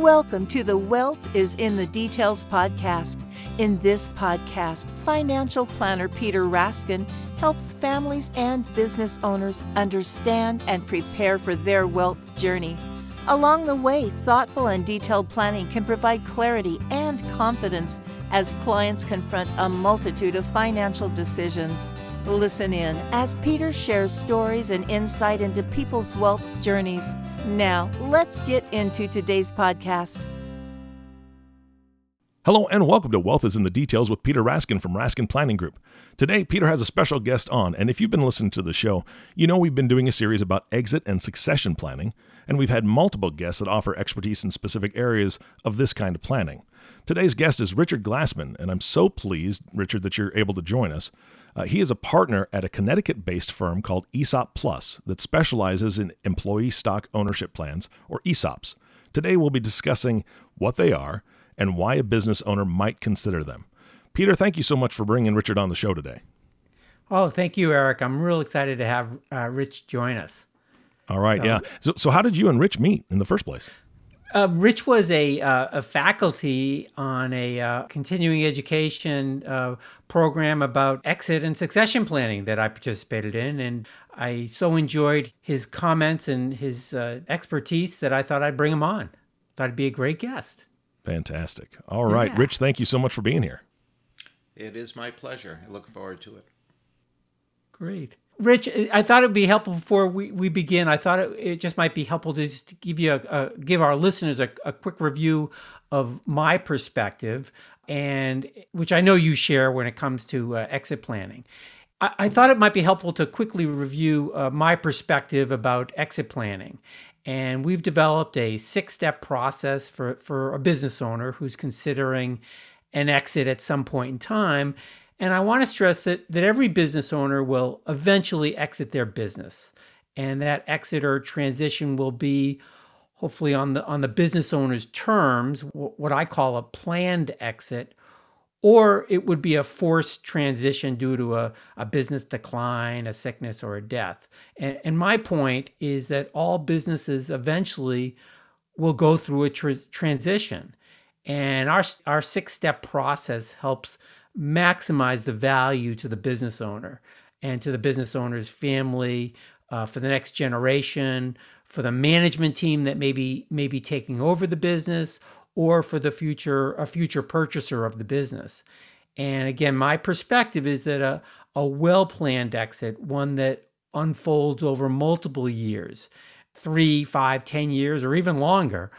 Welcome to the Wealth is in the Details podcast. In this podcast, financial planner Peter Raskin helps families and business owners understand and prepare for their wealth journey. Along the way, thoughtful and detailed planning can provide clarity and confidence as clients confront a multitude of financial decisions. Listen in as Peter shares stories and insight into people's wealth journeys. Now, let's get into today's podcast. Hello and welcome to Wealth is in the Details with Peter Raskin from Raskin Planning Group. Today, Peter has a special guest on, and if you've been listening to the show, you know we've been doing a series about exit and succession planning, and we've had multiple guests that offer expertise in specific areas of this kind of planning. Today's guest is Richard Glassman, and I'm so pleased, Richard, that you're able to join us. Uh, he is a partner at a Connecticut based firm called ESOP Plus that specializes in employee stock ownership plans, or ESOPs. Today, we'll be discussing what they are and why a business owner might consider them. Peter, thank you so much for bringing Richard on the show today. Oh, thank you, Eric. I'm real excited to have uh, Rich join us. All right, um, yeah. So, so, how did you and Rich meet in the first place? Uh, Rich was a, uh, a faculty on a uh, continuing education uh, program about exit and succession planning that I participated in. And I so enjoyed his comments and his uh, expertise that I thought I'd bring him on. Thought he'd be a great guest. Fantastic. All right. Yeah. Rich, thank you so much for being here. It is my pleasure. I look forward to it. Great. Rich, I thought it would be helpful before we, we begin. I thought it, it just might be helpful to just give you a, a give our listeners a, a quick review of my perspective, and which I know you share when it comes to uh, exit planning. I, I, thought it might be helpful to quickly review uh, my perspective about exit planning. And we've developed a six step process for, for a business owner who's considering an exit at some point in time. And I want to stress that, that every business owner will eventually exit their business. And that exit or transition will be hopefully on the on the business owner's terms, what I call a planned exit, or it would be a forced transition due to a, a business decline, a sickness, or a death. And, and my point is that all businesses eventually will go through a tr- transition. And our, our six step process helps maximize the value to the business owner and to the business owner's family uh, for the next generation, for the management team that may be, may be taking over the business, or for the future a future purchaser of the business. And again, my perspective is that a, a well planned exit, one that unfolds over multiple years, three, five, ten years, or even longer,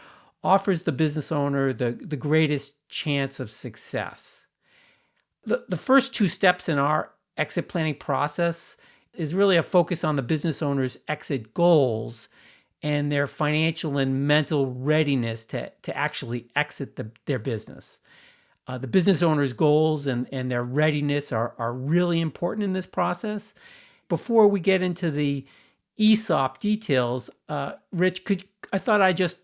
offers the business owner the, the greatest chance of success the, the first two steps in our exit planning process is really a focus on the business owner's exit goals and their financial and mental readiness to, to actually exit the, their business. Uh, the business owner's goals and, and their readiness are, are really important in this process. Before we get into the ESOP details, uh, Rich, could I thought I just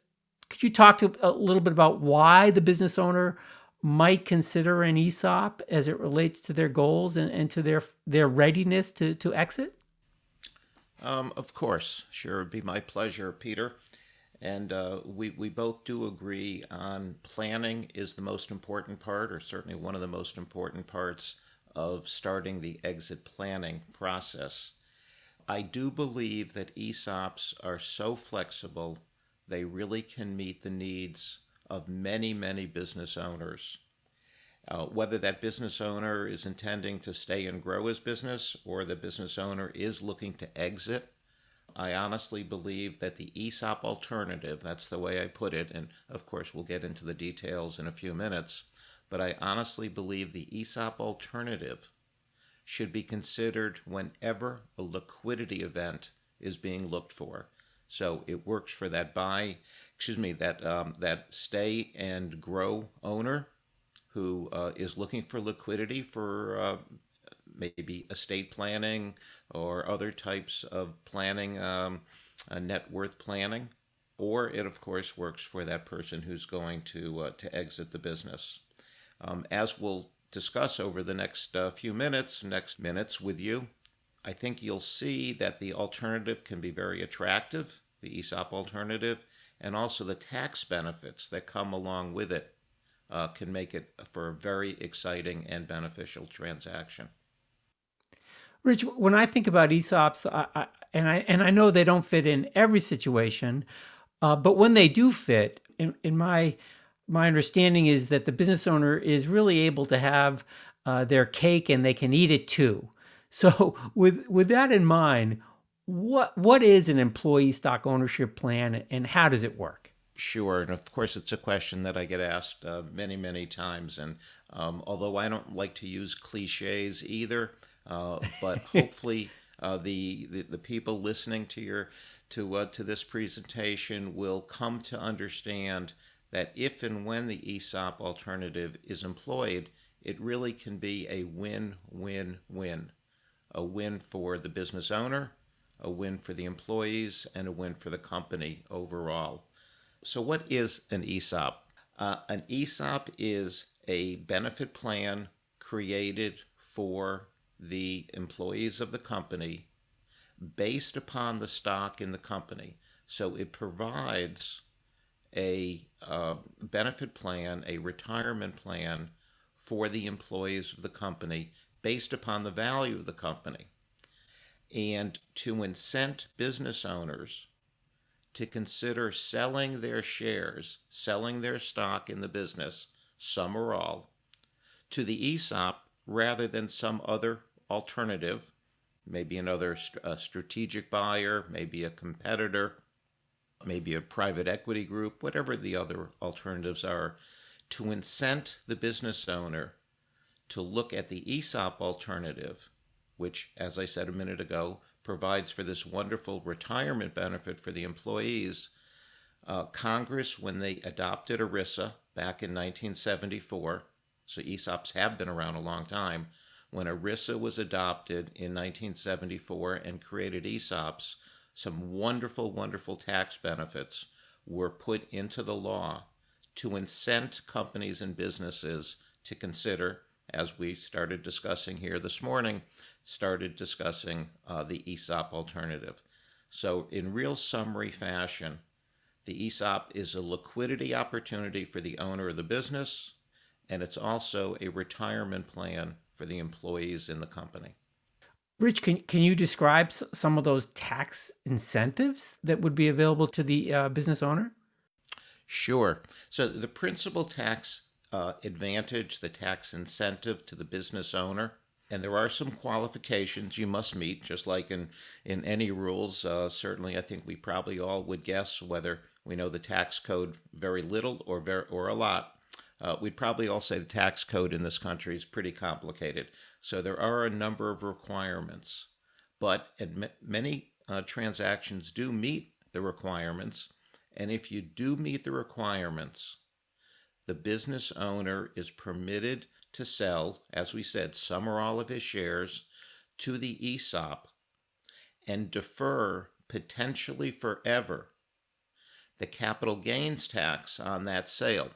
could you talk to a little bit about why the business owner might consider an ESOP as it relates to their goals and, and to their their readiness to, to exit? Um, of course, sure, it'd be my pleasure, Peter. And uh, we, we both do agree on planning is the most important part, or certainly one of the most important parts of starting the exit planning process. I do believe that ESOPs are so flexible, they really can meet the needs of many, many business owners. Uh, whether that business owner is intending to stay and grow his business or the business owner is looking to exit, I honestly believe that the ESOP alternative, that's the way I put it, and of course we'll get into the details in a few minutes, but I honestly believe the ESOP alternative should be considered whenever a liquidity event is being looked for. So it works for that buy, excuse me, that um, that stay and grow owner who uh, is looking for liquidity for uh, maybe estate planning or other types of planning, um, uh, net worth planning, or it of course works for that person who's going to uh, to exit the business. Um, as we'll discuss over the next uh, few minutes, next minutes with you, I think you'll see that the alternative can be very attractive, the ESOP alternative, and also the tax benefits that come along with it uh, can make it for a very exciting and beneficial transaction. Rich, when I think about ESOPs, I, I, and I and I know they don't fit in every situation, uh, but when they do fit, in, in my my understanding is that the business owner is really able to have uh, their cake and they can eat it too. So with with that in mind, what what is an employee stock ownership plan and how does it work? Sure, and of course it's a question that I get asked uh, many many times, and um, although I don't like to use cliches either, uh, but hopefully uh, the, the, the people listening to your to uh, to this presentation will come to understand that if and when the ESOP alternative is employed, it really can be a win win win, a win for the business owner, a win for the employees, and a win for the company overall. So, what is an ESOP? Uh, an ESOP is a benefit plan created for the employees of the company based upon the stock in the company. So it provides a uh, benefit plan, a retirement plan for the employees of the company based upon the value of the company. And to incent business owners to consider selling their shares, selling their stock in the business, some or all, to the ESOP rather than some other alternative, maybe another a strategic buyer, maybe a competitor, maybe a private equity group, whatever the other alternatives are, to incent the business owner to look at the ESOP alternative, which, as I said a minute ago, provides for this wonderful retirement benefit for the employees. Uh, Congress, when they adopted ERISA back in 1974, so ESOPs have been around a long time, when ERISA was adopted in 1974 and created ESOPs, some wonderful, wonderful tax benefits were put into the law to incent companies and businesses to consider, as we started discussing here this morning, started discussing uh, the ESOP alternative. So, in real summary fashion, the ESOP is a liquidity opportunity for the owner of the business, and it's also a retirement plan for the employees in the company. Rich, can, can you describe some of those tax incentives that would be available to the uh, business owner? Sure. So, the principal tax uh, advantage, the tax incentive to the business owner, and there are some qualifications you must meet, just like in, in any rules. Uh, certainly, I think we probably all would guess whether we know the tax code very little or, very, or a lot. Uh, we'd probably all say the tax code in this country is pretty complicated. So there are a number of requirements, but many uh, transactions do meet the requirements. And if you do meet the requirements, the business owner is permitted to sell, as we said, some or all of his shares to the ESOP and defer potentially forever the capital gains tax on that sale.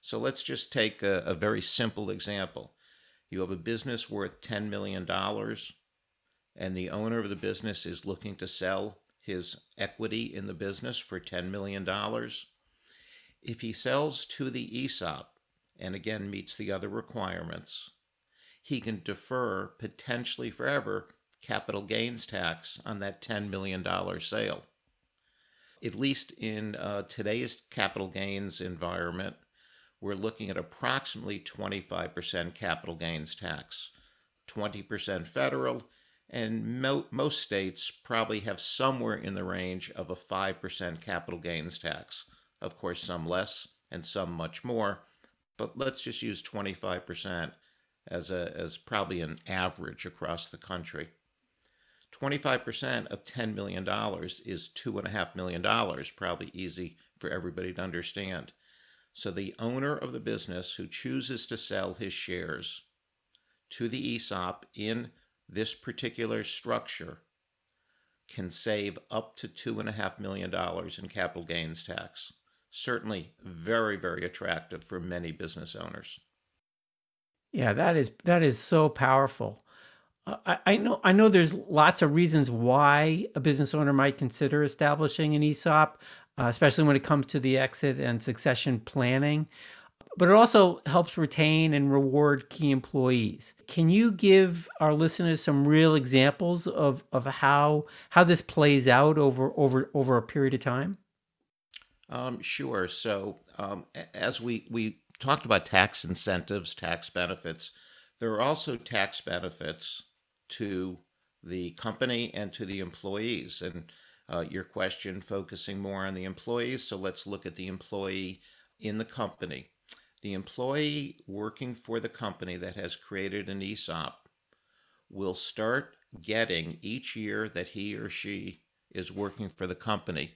So let's just take a, a very simple example. You have a business worth $10 million, and the owner of the business is looking to sell his equity in the business for $10 million. If he sells to the ESOP, and again meets the other requirements, he can defer potentially forever capital gains tax on that $10 million sale. At least in uh, today's capital gains environment, we're looking at approximately 25% capital gains tax, 20% federal, and mo- most states probably have somewhere in the range of a 5% capital gains tax. Of course, some less and some much more, but let's just use 25% as, a, as probably an average across the country. 25% of $10 million is $2.5 million, probably easy for everybody to understand. So the owner of the business who chooses to sell his shares to the ESOP in this particular structure can save up to $2.5 million in capital gains tax. Certainly very, very attractive for many business owners. Yeah, that is that is so powerful. Uh, I, I know I know there's lots of reasons why a business owner might consider establishing an ESOP. uh, especially when it comes to the exit and succession planning. But it also helps retain and reward key employees. Can you give our listeners some real examples of, of how how this plays out over over over a period of time? Um, sure. So um, as we we talked about tax incentives, tax benefits, there are also tax benefits to the company and to the employees. And uh, your question focusing more on the employees. So let's look at the employee in the company. The employee working for the company that has created an ESOP will start getting each year that he or she is working for the company,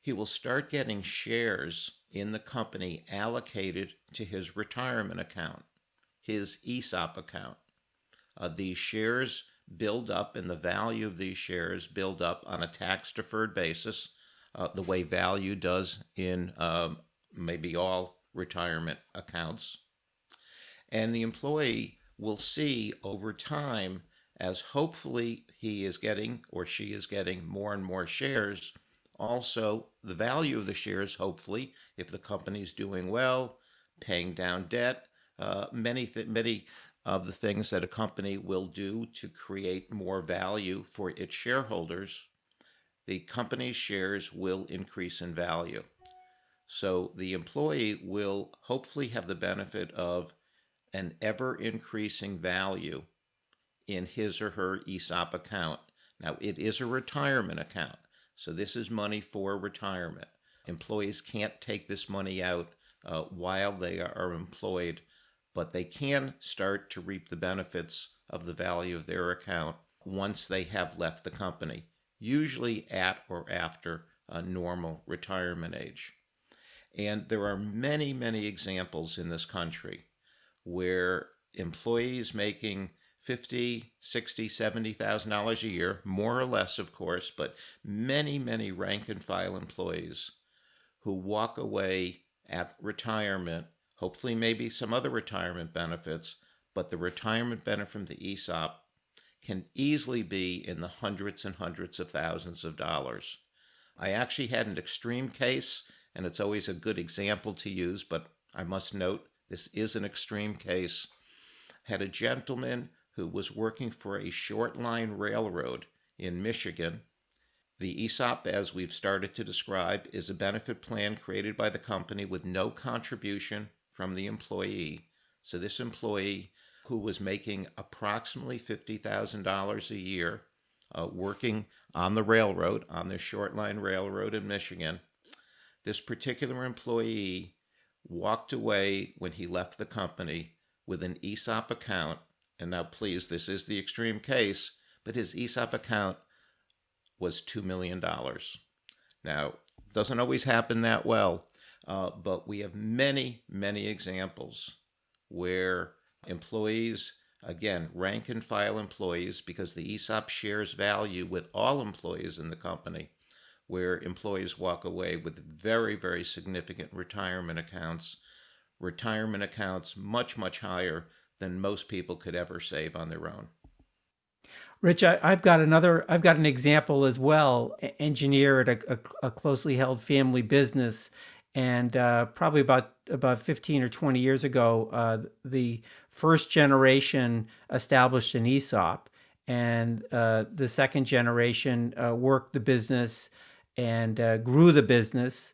he will start getting shares in the company allocated to his retirement account, his ESOP account. Uh, these shares build up and the value of these shares build up on a tax deferred basis, uh, the way value does in um, maybe all retirement accounts. And the employee will see over time, as hopefully he is getting or she is getting more and more shares, also the value of the shares, hopefully, if the company is doing well, paying down debt, uh, many, th- many of the things that a company will do to create more value for its shareholders, the company's shares will increase in value. So the employee will hopefully have the benefit of an ever increasing value in his or her ESOP account. Now, it is a retirement account, so this is money for retirement. Employees can't take this money out uh, while they are employed but they can start to reap the benefits of the value of their account once they have left the company, usually at or after a normal retirement age. And there are many, many examples in this country where employees making 50, 60, 70,000 dollars a year, more or less of course, but many, many rank and file employees who walk away at retirement hopefully maybe some other retirement benefits, but the retirement benefit from the ESOP can easily be in the hundreds and hundreds of thousands of dollars. I actually had an extreme case, and it's always a good example to use, but I must note this is an extreme case. Had a gentleman who was working for a short line railroad in Michigan. The ESOP, as we've started to describe, is a benefit plan created by the company with no contribution from the employee. So this employee who was making approximately $50,000 a year uh, working on the railroad, on the short line railroad in Michigan, this particular employee walked away when he left the company with an ESOP account. And now, please, this is the extreme case, but his ESOP account was $2 million. Now, doesn't always happen that well, uh, but we have many, many examples where employees, again, rank and file employees, because the ESOP shares value with all employees in the company, where employees walk away with very, very significant retirement accounts, retirement accounts much, much higher than most people could ever save on their own. Rich, I, have got another. I've got an example as well. Engineer at a, a, a closely held family business, and uh, probably about about 15 or 20 years ago, uh, the first generation established an ESOP, and uh, the second generation uh, worked the business and uh, grew the business,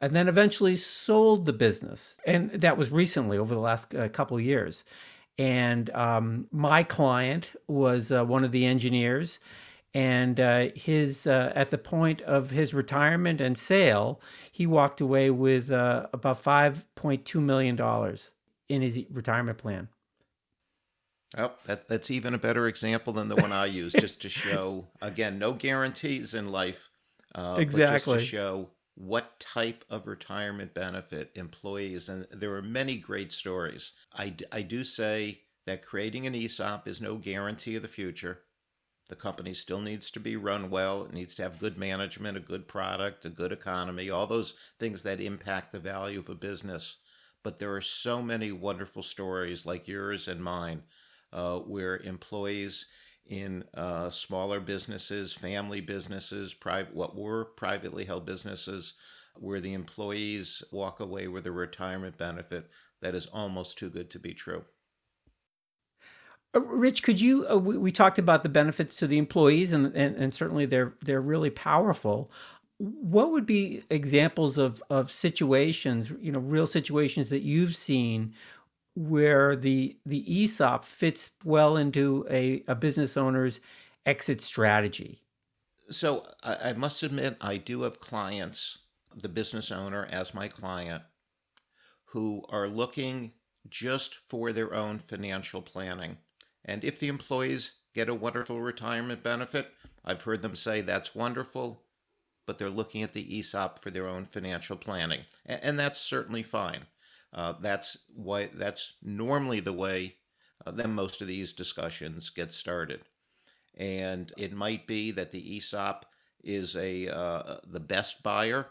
and then eventually sold the business, and that was recently over the last uh, couple years. And um, my client was one of the engineers and uh, his uh, at the point of his retirement and sale, he walked away with uh, about five point two million dollars in his retirement plan. Oh, that, that's even a better example than the one I use, just to show again, no guarantees in life. Uh, exactly. just to show what type of retirement benefit employees, and there are many great stories. I, I do say that creating an ESOP is no guarantee of the future the company still needs to be run well. It needs to have good management, a good product, a good economy, all those things that impact the value of a business. But there are so many wonderful stories like yours and mine uh, where employees in uh, smaller businesses, family businesses, private, what were privately held businesses, where the employees walk away with a retirement benefit that is almost too good to be true. Uh, Rich, could you? Uh, we, we talked about the benefits to the employees, and, and and certainly they're they're really powerful. What would be examples of of situations, you know, real situations that you've seen where the the ESOP fits well into a, a business owner's exit strategy? So I, I must admit, I do have clients, the business owner as my client, who are looking just for their own financial planning. And if the employees get a wonderful retirement benefit, I've heard them say that's wonderful, but they're looking at the ESOP for their own financial planning. And, and that's certainly fine. Uh, that's why that's normally the way uh, then most of these discussions get started. And it might be that the ESOP is a uh, the best buyer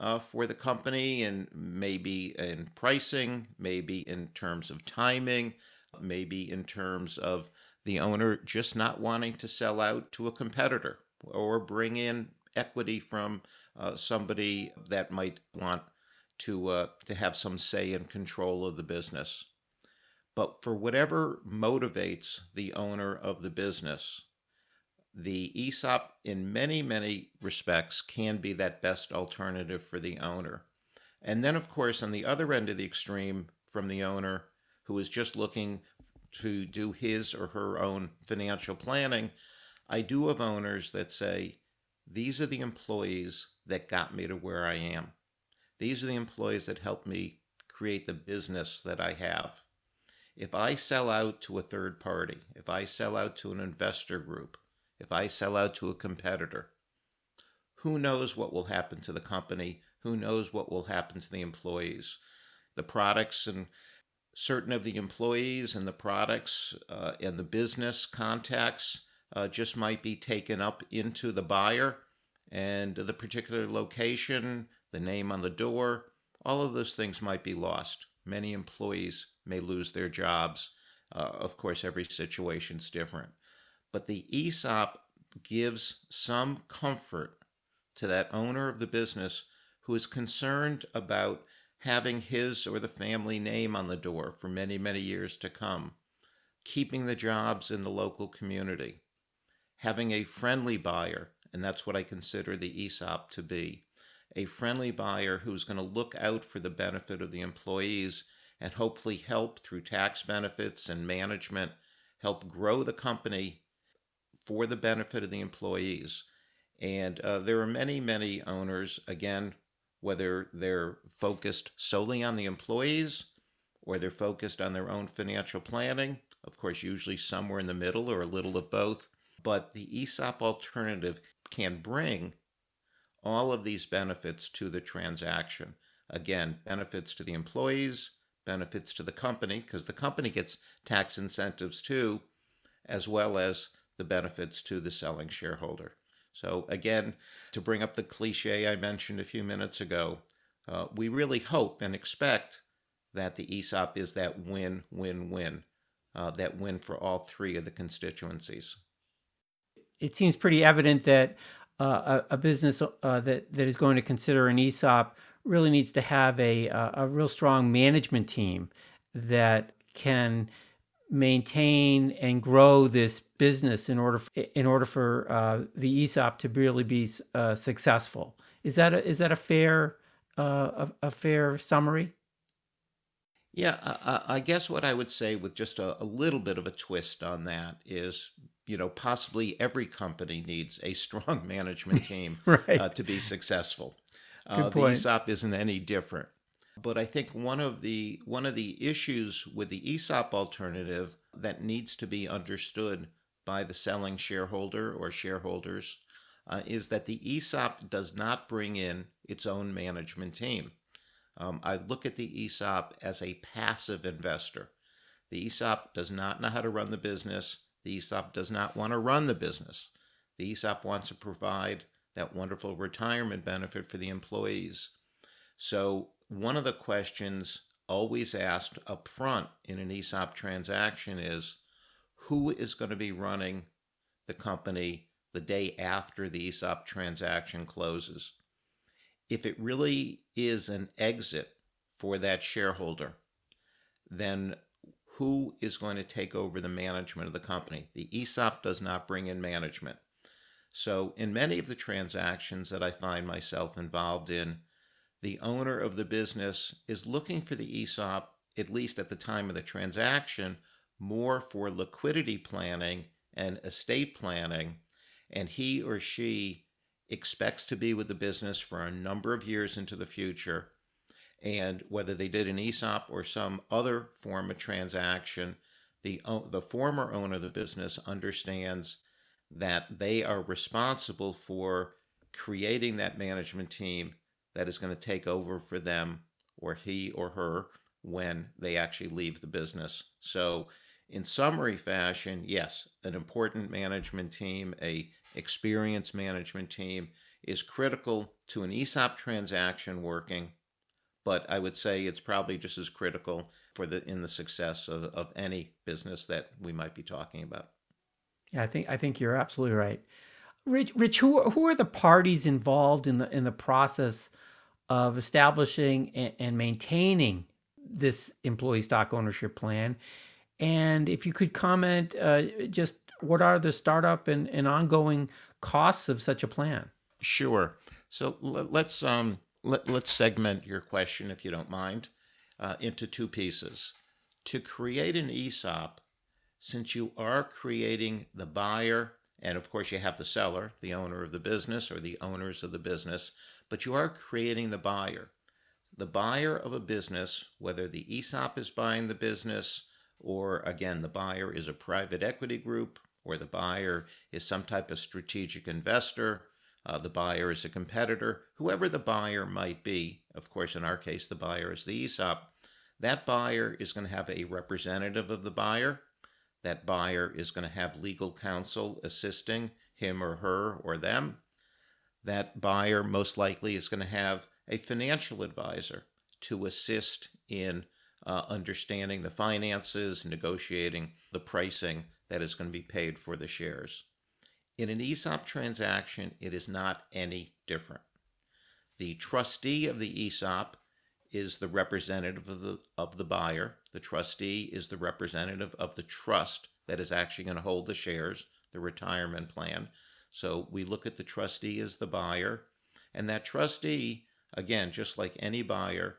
uh, for the company, and maybe in pricing, maybe in terms of timing, maybe in terms of the owner just not wanting to sell out to a competitor or bring in equity from uh, somebody that might want to uh, to have some say and control of the business. But for whatever motivates the owner of the business, the ESOP, in many, many respects, can be that best alternative for the owner. And then, of course, on the other end of the extreme, from the owner who is just looking to do his or her own financial planning, I do have owners that say, These are the employees that got me to where I am. These are the employees that helped me create the business that I have. If I sell out to a third party, if I sell out to an investor group, if I sell out to a competitor, who knows what will happen to the company? Who knows what will happen to the employees? The products and certain of the employees and the products uh, and the business contacts uh, just might be taken up into the buyer and the particular location, the name on the door, all of those things might be lost. Many employees may lose their jobs. Uh, of course, every situation's different. But the ESOP gives some comfort to that owner of the business who is concerned about having his or the family name on the door for many, many years to come, keeping the jobs in the local community, having a friendly buyer, and that's what I consider the ESOP to be a friendly buyer who's going to look out for the benefit of the employees and hopefully help through tax benefits and management help grow the company for the benefit of the employees. And uh, there are many, many owners, again, whether they're focused solely on the employees or they're focused on their own financial planning, of course, usually somewhere in the middle or a little of both. But the ESOP alternative can bring all of these benefits to the transaction. Again, benefits to the employees, benefits to the company, because the company gets tax incentives too, as well as the benefits to the selling shareholder. So, again, to bring up the cliche I mentioned a few minutes ago, uh, we really hope and expect that the ESOP is that win win win, uh, that win for all three of the constituencies. It seems pretty evident that uh, a, a, business uh, that, that is going to consider an ESOP really needs to have a, a real strong management team that can maintain and grow this business in order in order for uh, the ESOP to really be uh, successful. Is that a, is that a fair uh, a, a, fair summary? Yeah, I, I, guess what I would say with just a, a little bit of a twist on that is, you know, possibly every company needs a strong management team right. Uh, to be successful. Uh, the ESOP isn't any different. But I think one of the one of the issues with the ESOP alternative that needs to be understood by the selling shareholder or shareholders uh, is that the ESOP does not bring in its own management team. Um, I look at the ESOP as a passive investor. The ESOP does not know how to run the business. The ESOP does not want to run the business. The ESOP wants to provide that wonderful retirement benefit for the employees. So one of the questions always asked up front in an ESOP transaction is who is going to be running the company the day after the ESOP transaction closes? if it really is an exit for that shareholder, then who is going to take over the management of the company? The ESOP does not bring in management. So, in many of the transactions that I find myself involved in, the owner of the business is looking for the ESOP, at least at the time of the transaction, more for liquidity planning and estate planning, and he or she expects to be with the business for a number of years into the future. And whether they did an ESOP or some other form of transaction, the, the former owner of the business understands that they are responsible for creating that management team that is going to take over for them or he or her when they actually leave the business. So in summary fashion, yes, an important management team, a experienced management team is critical to an ESOP transaction working, but I would say it's probably just as critical for the in the success of, of any business that we might be talking about. Yeah, I think I think you're absolutely right. Rich, Rich, who who are the parties involved in the in the process of establishing and, and maintaining this employee stock ownership plan? And if you could comment, uh, just what are the startup and, and ongoing costs of such a plan? Sure. So let's um, let, let's segment your question, if you don't mind, uh, into two pieces. To create an ESOP, since you are creating the buyer, and of course you have the seller, the owner of the business or the owners of the business, but you are creating the buyer. The buyer of a business, whether the ESOP is buying the business, or again, the buyer is a private equity group, or the buyer is some type of strategic investor, uh, the buyer is a competitor, whoever the buyer might be, of course, in our case, the buyer is the ESOP, that buyer is going to have a representative of the buyer. That buyer is going to have legal counsel assisting him or her or them. That buyer most likely is going to have a financial advisor to assist in uh, understanding the finances, negotiating the pricing that is going to be paid for the shares. In an ESOP transaction, it is not any different. The trustee of the ESOP is the representative of the, of the buyer. The trustee is the representative of the trust that is actually going to hold the shares, the retirement plan. So we look at the trustee as the buyer, and that trustee, again, just like any buyer,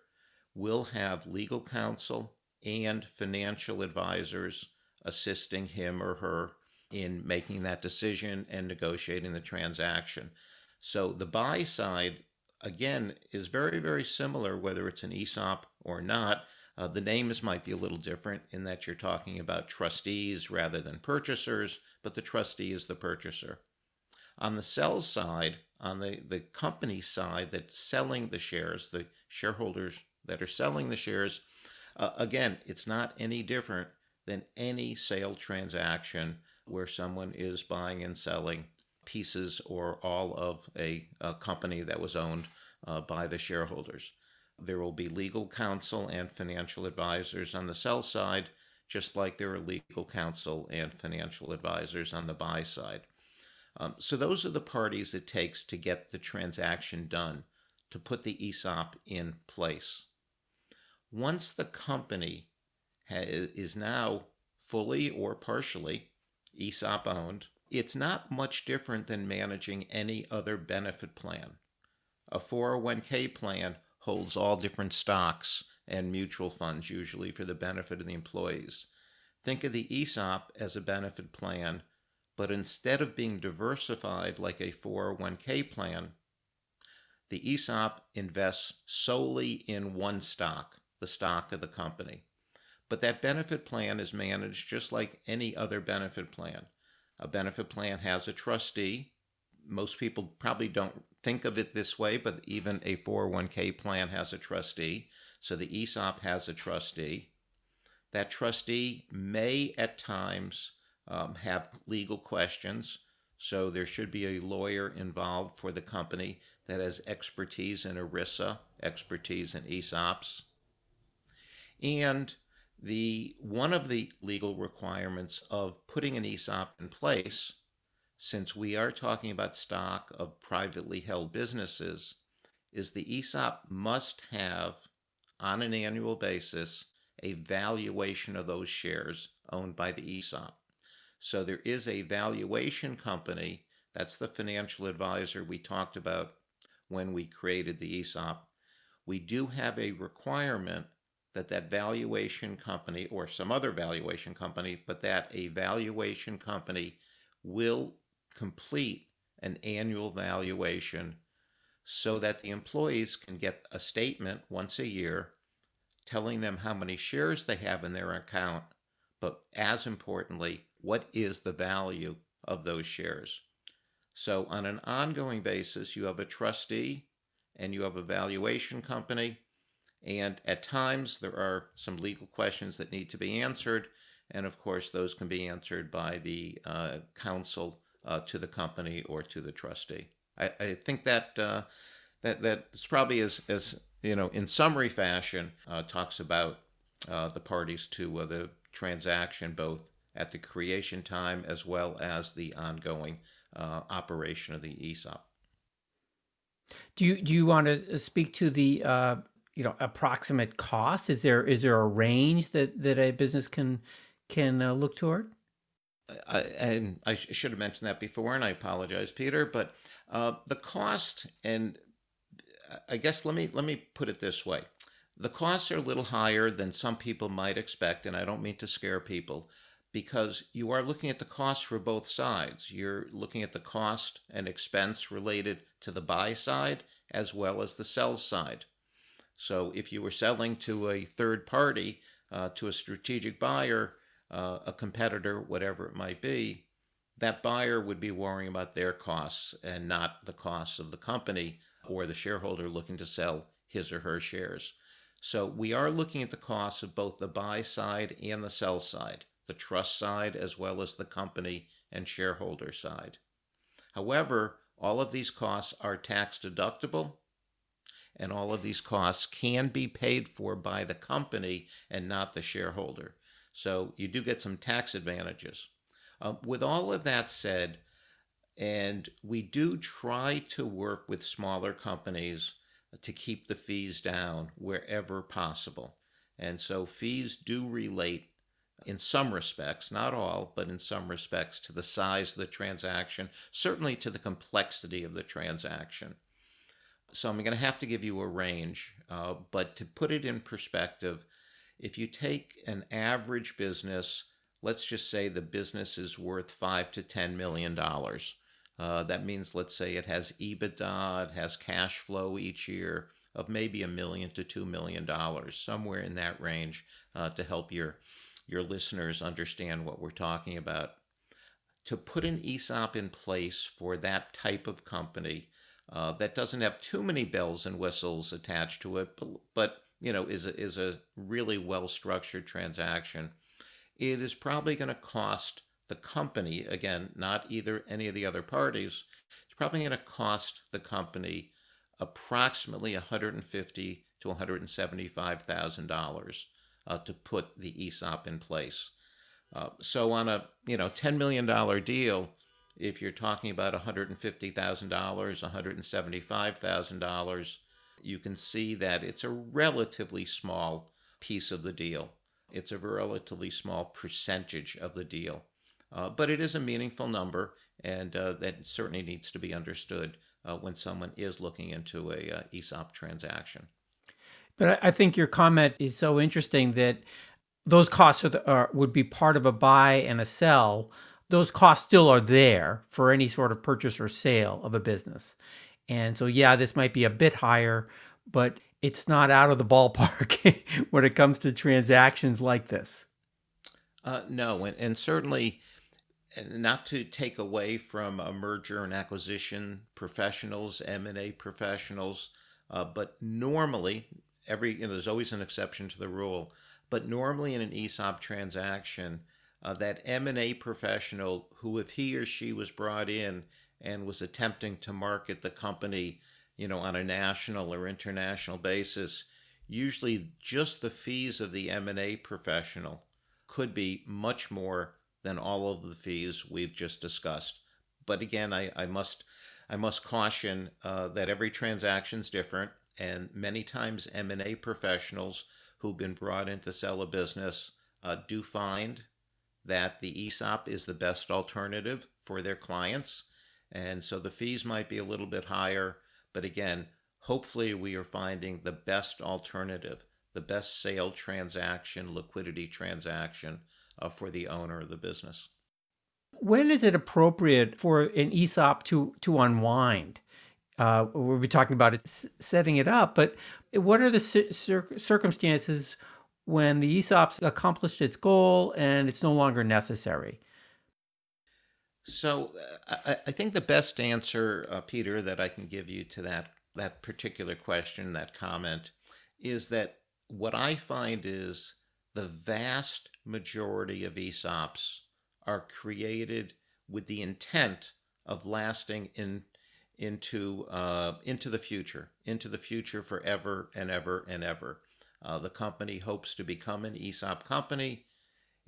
will have legal counsel and financial advisors assisting him or her in making that decision and negotiating the transaction. So the buy side, again, is very, very similar whether it's an ESOP or not. Uh, the names might be a little different in that you're talking about trustees rather than purchasers, but the trustee is the purchaser. On the sell side, on the, the company side that's selling the shares, the shareholders that are selling the shares, uh, again, it's not any different than any sale transaction where someone is buying and selling pieces or all of a, a company that was owned uh, by the shareholders. There will be legal counsel and financial advisors on the sell side, just like there are legal counsel and financial advisors on the buy side. Um, so, those are the parties it takes to get the transaction done, to put the ESOP in place. Once the company ha- is now fully or partially ESOP owned, it's not much different than managing any other benefit plan. A 401k plan holds all different stocks and mutual funds, usually for the benefit of the employees. Think of the ESOP as a benefit plan, but instead of being diversified like a 401k plan, the ESOP invests solely in one stock, the stock of the company. But that benefit plan is managed just like any other benefit plan. A benefit plan has a trustee. Most people probably don't think of it this way, but even a 401k plan has a trustee. So the ESOP has a trustee. That trustee may at times um, have legal questions. So there should be a lawyer involved for the company that has expertise in ERISA, expertise in ESOPs. And the one of the legal requirements of putting an ESOP in place, since we are talking about stock of privately held businesses, is the ESOP must have, on an annual basis, a valuation of those shares owned by the ESOP. So there is a valuation company, that's the financial advisor we talked about when we created the ESOP. We do have a requirement that that valuation company or some other valuation company, but that a valuation company will complete an annual valuation so that the employees can get a statement once a year telling them how many shares they have in their account, but as importantly, what is the value of those shares. So, on an ongoing basis, you have a trustee and you have a valuation company and at times, there are some legal questions that need to be answered. And of course, those can be answered by the uh, counsel uh, to the company or to the trustee. I, I think that uh, that that's probably as, as you know, in summary fashion, uh, talks about uh, the parties to uh, the transaction, both at the creation time as well as the ongoing operation of the ESOP. Do you do you want to speak to the you know approximate cost? Is there is there a range that that a business can can uh, look toward? I, and I should have mentioned that before, and I apologize, Peter. But uh, the cost, and I guess let me let me put it this way: the costs are a little higher than some people might expect, and I don't mean to scare people, because you are looking at the cost for both sides. You're looking at the cost and expense related to the buy side as well as the sell side. So if you were selling to a third party, uh, to a strategic buyer, uh, a competitor, whatever it might be, that buyer would be worrying about their costs and not the costs of the company or the shareholder looking to sell his or her shares. So we are looking at the costs of both the buy side and the sell side, the trust side as well as the company and shareholder side. However, all of these costs are tax deductible and all of these costs can be paid for by the company and not the shareholder. So you do get some tax advantages. Uh, with all of that said, and we do try to work with smaller companies to keep the fees down wherever possible. And so fees do relate in some respects, not all, but in some respects, to the size of the transaction, certainly to the complexity of the transaction. So I'm going to have to give you a range. Uh, but to put it in perspective, if you take an average business, let's just say the business is worth five to ten million dollars. Uh, that means, let's say it has EBITDA, it has cash flow each year of maybe a million to two million dollars, somewhere in that range, uh, to help your your listeners understand what we're talking about. To put an ESOP in place for that type of company uh, that doesn't have too many bells and whistles attached to it, but, but you know is a, is a really well structured transaction. It is probably going to cost the company again, not either any of the other parties. It's probably going to cost the company approximately 150 to 175 thousand uh, dollars to put the ESOP in place. Uh, so on a you know 10 million dollar deal, if you're talking about $150,000, $175,000, you can see that it's a relatively small piece of the deal. It's a relatively small percentage of the deal. Uh, but it is a meaningful number, and uh, that certainly needs to be understood uh, when someone is looking into a uh, ESOP transaction. But I think your comment is so interesting that those costs are, are would be part of a buy and a sell, those costs still are there for any sort of purchase or sale of a business. And so, yeah, this might be a bit higher, but it's not out of the ballpark when it comes to transactions like this. Uh, no, and, and certainly not to take away from a merger and acquisition professionals, M and A professionals, uh, but normally every you know, there's always an exception to the rule. But normally in an ESOP transaction, uh, that M&A professional who if he or she was brought in and was attempting to market the company, you know, on a national or international basis, usually just the fees of the M&A professional could be much more than all of the fees we've just discussed. But again, I, I must I must caution uh, that every transaction is different, and many times M&A professionals who've been brought in to sell a business uh, do find that the ESOP is the best alternative for their clients. And so the fees might be a little bit higher, but again, hopefully we are finding the best alternative, the best sale transaction, liquidity transaction uh, for the owner of the business. When is it appropriate for an ESOP to to unwind? Uh, we'll be talking about it, setting it up, but what are the cir- circumstances when the ESOP's accomplished its goal and it's no longer necessary? So uh, I, I think the best answer, uh, Peter, that I can give you to that that particular question, that comment, is that what I find is the vast majority of ESOPs are created with the intent of lasting in into uh, into the future, into the future forever and ever and ever. Uh, the company hopes to become an ESOP company.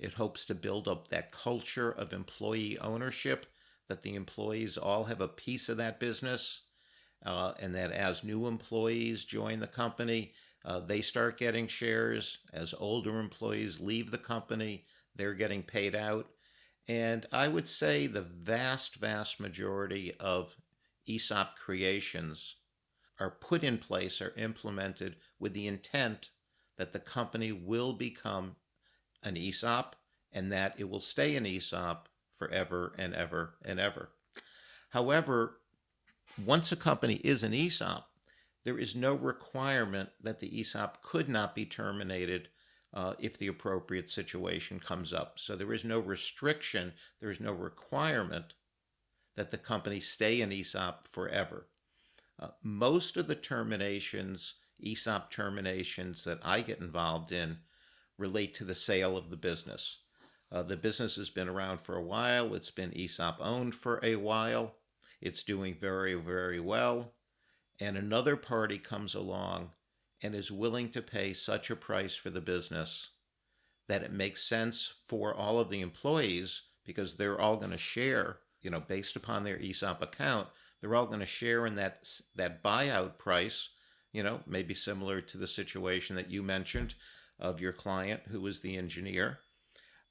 It hopes to build up that culture of employee ownership, that the employees all have a piece of that business, uh, and that as new employees join the company, uh, they start getting shares. As older employees leave the company, they're getting paid out. And I would say the vast, vast majority of ESOP creations are put in place or implemented with the intent that the company will become an ESOP and that it will stay an ESOP forever and ever and ever. However, once a company is an ESOP, there is no requirement that the ESOP could not be terminated uh, if the appropriate situation comes up. So there is no restriction, there is no requirement that the company stay in ESOP forever. Uh, most of the terminations, ESOP terminations that I get involved in, relate to the sale of the business. Uh, the business has been around for a while, it's been ESOP owned for a while, it's doing very, very well, and another party comes along and is willing to pay such a price for the business that it makes sense for all of the employees because they're all going to share, you know, based upon their ESOP account, they're all going to share in that that buyout price, you know, maybe similar to the situation that you mentioned of your client who was the engineer,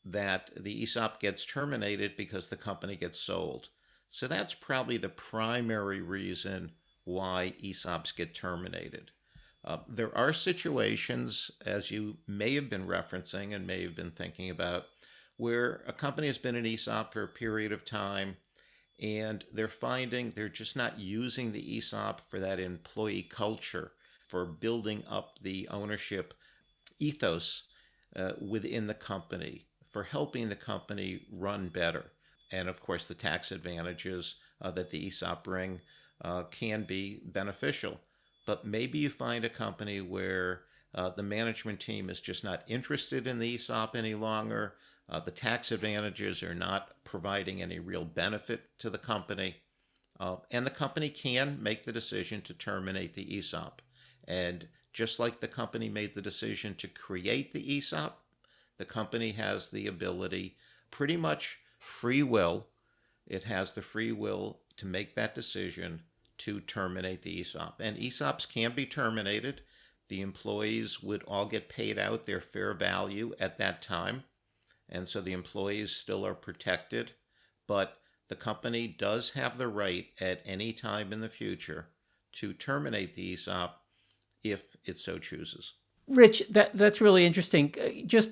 that the ESOP gets terminated because the company gets sold. So that's probably the primary reason why ESOPs get terminated. Uh, there are situations, as you may have been referencing and may have been thinking about, where a company has been an ESOP for a period of time and they're finding they're just not using the ESOP for that employee culture, for building up the ownership ethos uh, within the company, for helping the company run better. And of course, the tax advantages uh, that the ESOP bring uh, can be beneficial. But maybe you find a company where uh, the management team is just not interested in the ESOP any longer. Uh, the tax advantages are not providing any real benefit to the company. Uh, and the company can make the decision to terminate the ESOP. And just like the company made the decision to create the ESOP, the company has the ability, pretty much free will, it has the free will to make that decision to terminate the ESOP. And ESOPs can be terminated. The employees would all get paid out their fair value at that time. And so the employees still are protected. But the company does have the right at any time in the future to terminate the ESOP if it so chooses. Rich, that that's really interesting. Uh, just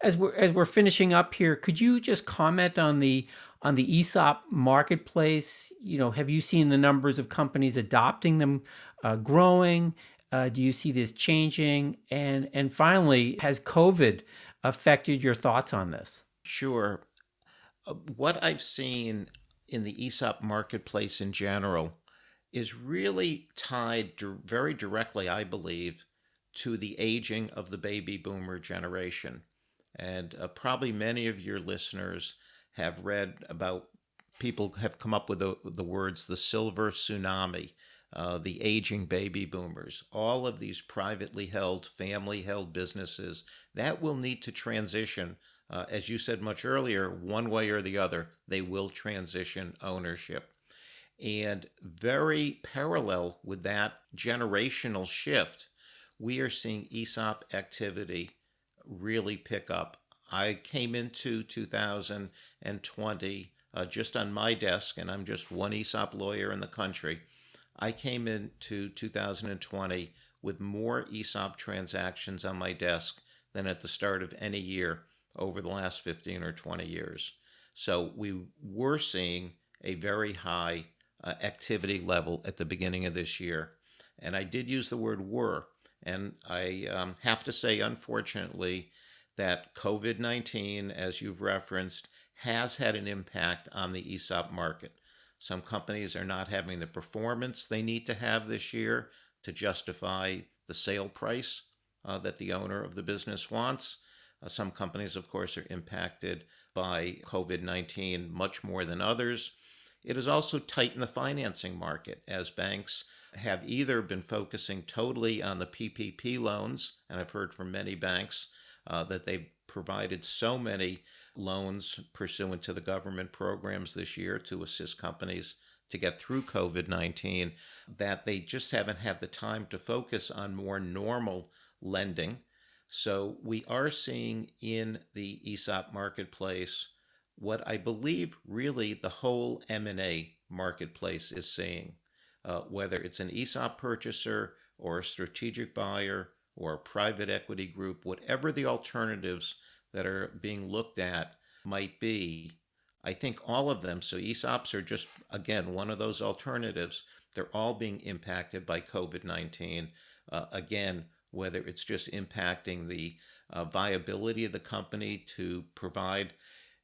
as we're as we're finishing up here, could you just comment on the on the ESOP marketplace? You know, have you seen the numbers of companies adopting them uh, growing? Uh, do you see this changing? And and finally, has COVID affected your thoughts on this? Sure. Uh, what I've seen in the ESOP marketplace in general is really tied very directly, I believe, to the aging of the baby boomer generation. And uh, probably many of your listeners have read about people have come up with the, the words the silver tsunami, uh, the aging baby boomers, all of these privately held, family held businesses that will need to transition. Uh, as you said much earlier, one way or the other, they will transition ownership. And very parallel with that generational shift, we are seeing ESOP activity really pick up. I came into 2020 uh, just on my desk, and I'm just one ESOP lawyer in the country. I came into 2020 with more ESOP transactions on my desk than at the start of any year over the last 15 or 20 years. So we were seeing a very high uh, activity level at the beginning of this year. And I did use the word were. And I um, have to say, unfortunately, that COVID 19, as you've referenced, has had an impact on the ESOP market. Some companies are not having the performance they need to have this year to justify the sale price uh, that the owner of the business wants. Uh, some companies, of course, are impacted by COVID 19 much more than others. It has also tightened the financing market as banks have either been focusing totally on the PPP loans, and I've heard from many banks uh, that they've provided so many loans pursuant to the government programs this year to assist companies to get through COVID 19 that they just haven't had the time to focus on more normal lending. So we are seeing in the ESOP marketplace what I believe really the whole M&A marketplace is seeing, uh, whether it's an ESOP purchaser or a strategic buyer or a private equity group, whatever the alternatives that are being looked at might be. I think all of them, so ESOPs are just, again, one of those alternatives. They're all being impacted by COVID 19. Uh, again, whether it's just impacting the uh, viability of the company to provide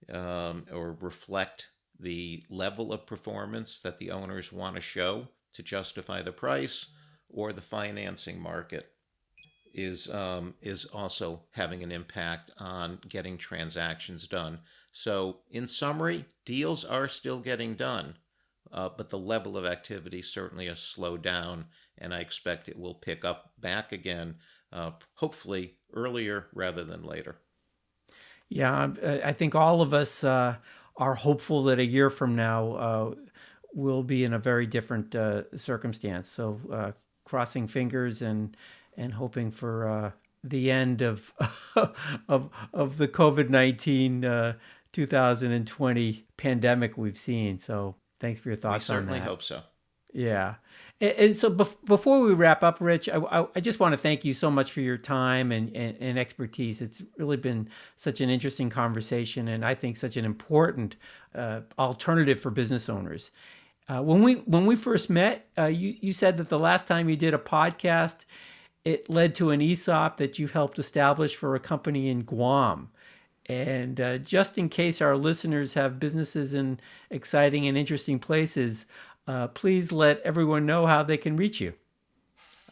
um, or reflect the level of performance that the owners want to show to justify the price, or the financing market is um, is also having an impact on getting transactions done. So, in summary, deals are still getting done, uh, but the level of activity certainly has slowed down, and I expect it will pick up back again, uh, hopefully earlier rather than later. Yeah, I think all of us uh, are hopeful that a year from now uh, we'll be in a very different uh, circumstance. So, uh, crossing fingers and and hoping for uh, the end of of of the COVID nineteen uh, 2020 pandemic we've seen. So thanks for your thoughts on that. Certainly hope so. Yeah. And, so before we wrap up, Rich, I, I, I, just want to thank you so much for your time and, and, and, expertise. It's really been such an interesting conversation and I think such an important uh, alternative for business owners. Uh, when we when we first met, uh, you you said that the last time you did a podcast, it led to an ESOP that you helped establish for a company in Guam. And uh, just in case our listeners have businesses in exciting and interesting places, uh, please let everyone know how they can reach you.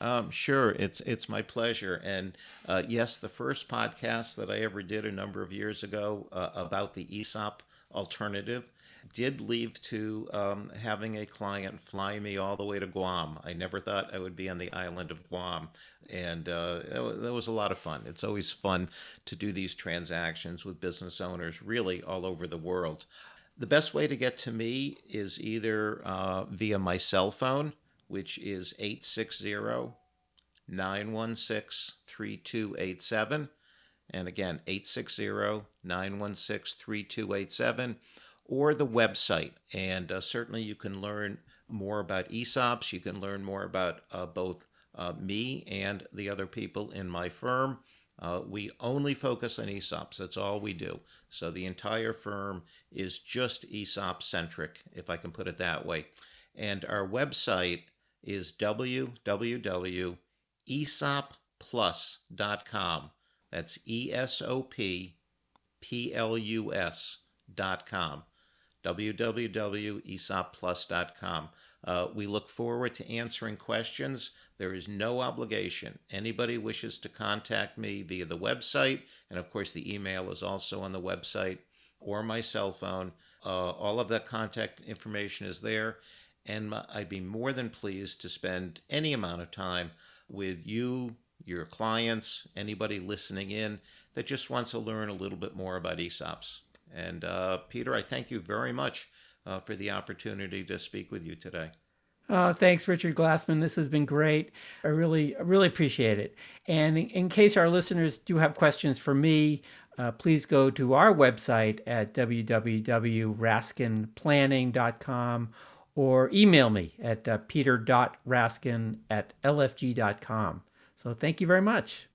Um, sure, it's it's my pleasure. And uh, yes, the first podcast that I ever did a number of years ago uh, about the ESOP alternative did lead to um, having a client fly me all the way to Guam. I never thought I would be on the island of Guam, and uh, that was a lot of fun. It's always fun to do these transactions with business owners really all over the world. The best way to get to me is either uh, via my cell phone, which is 860 916 3287. And again, 860 916 3287 or the website. And uh, certainly you can learn more about ESOPs. You can learn more about uh, both uh, me and the other people in my firm. Uh, we only focus on ESOPs. That's all we do. So the entire firm is just ESOP centric, if I can put it that way. And our website is www.esopplus.com. That's E S O P P L U S.com www.esopplus.com. Uh, we look forward to answering questions. There is no obligation. Anybody wishes to contact me via the website, and of course, the email is also on the website or my cell phone. Uh, all of that contact information is there, and I'd be more than pleased to spend any amount of time with you, your clients, anybody listening in that just wants to learn a little bit more about ESOPs. And uh, Peter, I thank you very much uh, for the opportunity to speak with you today. Oh, thanks, Richard Glassman. This has been great. I really, really appreciate it. And in, in case our listeners do have questions for me, uh, please go to our website at www.raskinplanning.com or email me at uh, peter.raskin at lfg.com. So thank you very much.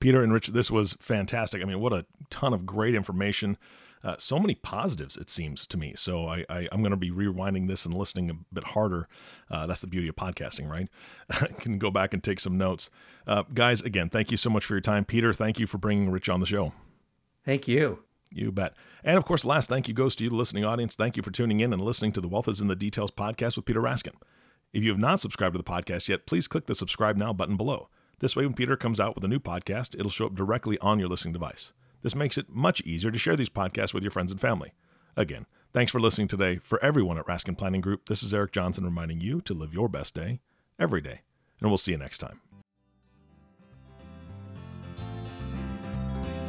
Peter and Richard, this was fantastic. I mean, what a ton of great information. Uh, so many positives, it seems to me. So I, I, am going to be rewinding this and listening a bit harder. Uh, that's the beauty of podcasting, right? I can go back and take some notes. Uh, guys, again, thank you so much for your time. Peter, thank you for bringing Rich on the show. Thank you. You bet. And of course, last thank you goes to you, the listening audience. Thank you for tuning in and listening to the Wealth is in the Details podcast with Peter Raskin. If you have not subscribed to the podcast yet, please click the subscribe now button below. This way, when Peter comes out with a new podcast, it'll show up directly on your listening device. This makes it much easier to share these podcasts with your friends and family. Again, thanks for listening today. For everyone at Raskin Planning Group, this is Eric Johnson reminding you to live your best day every day. And we'll see you next time.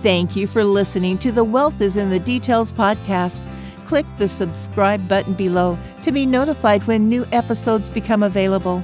Thank you for listening to the Wealth is in the Details podcast. Click the subscribe button below to be notified when new episodes become available.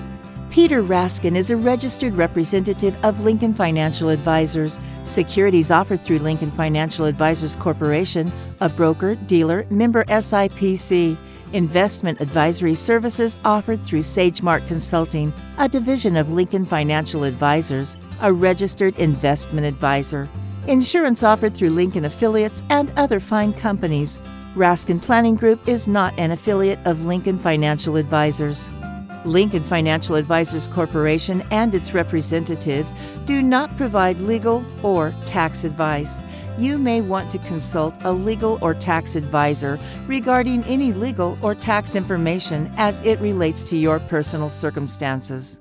Peter Raskin is a registered representative of Lincoln Financial Advisors. Securities offered through Lincoln Financial Advisors Corporation, a broker, dealer, member SIPC. Investment advisory services offered through SageMark Consulting, a division of Lincoln Financial Advisors, a registered investment advisor. Insurance offered through Lincoln affiliates and other fine companies. Raskin Planning Group is not an affiliate of Lincoln Financial Advisors. Lincoln Financial Advisors Corporation and its representatives do not provide legal or tax advice. You may want to consult a legal or tax advisor regarding any legal or tax information as it relates to your personal circumstances.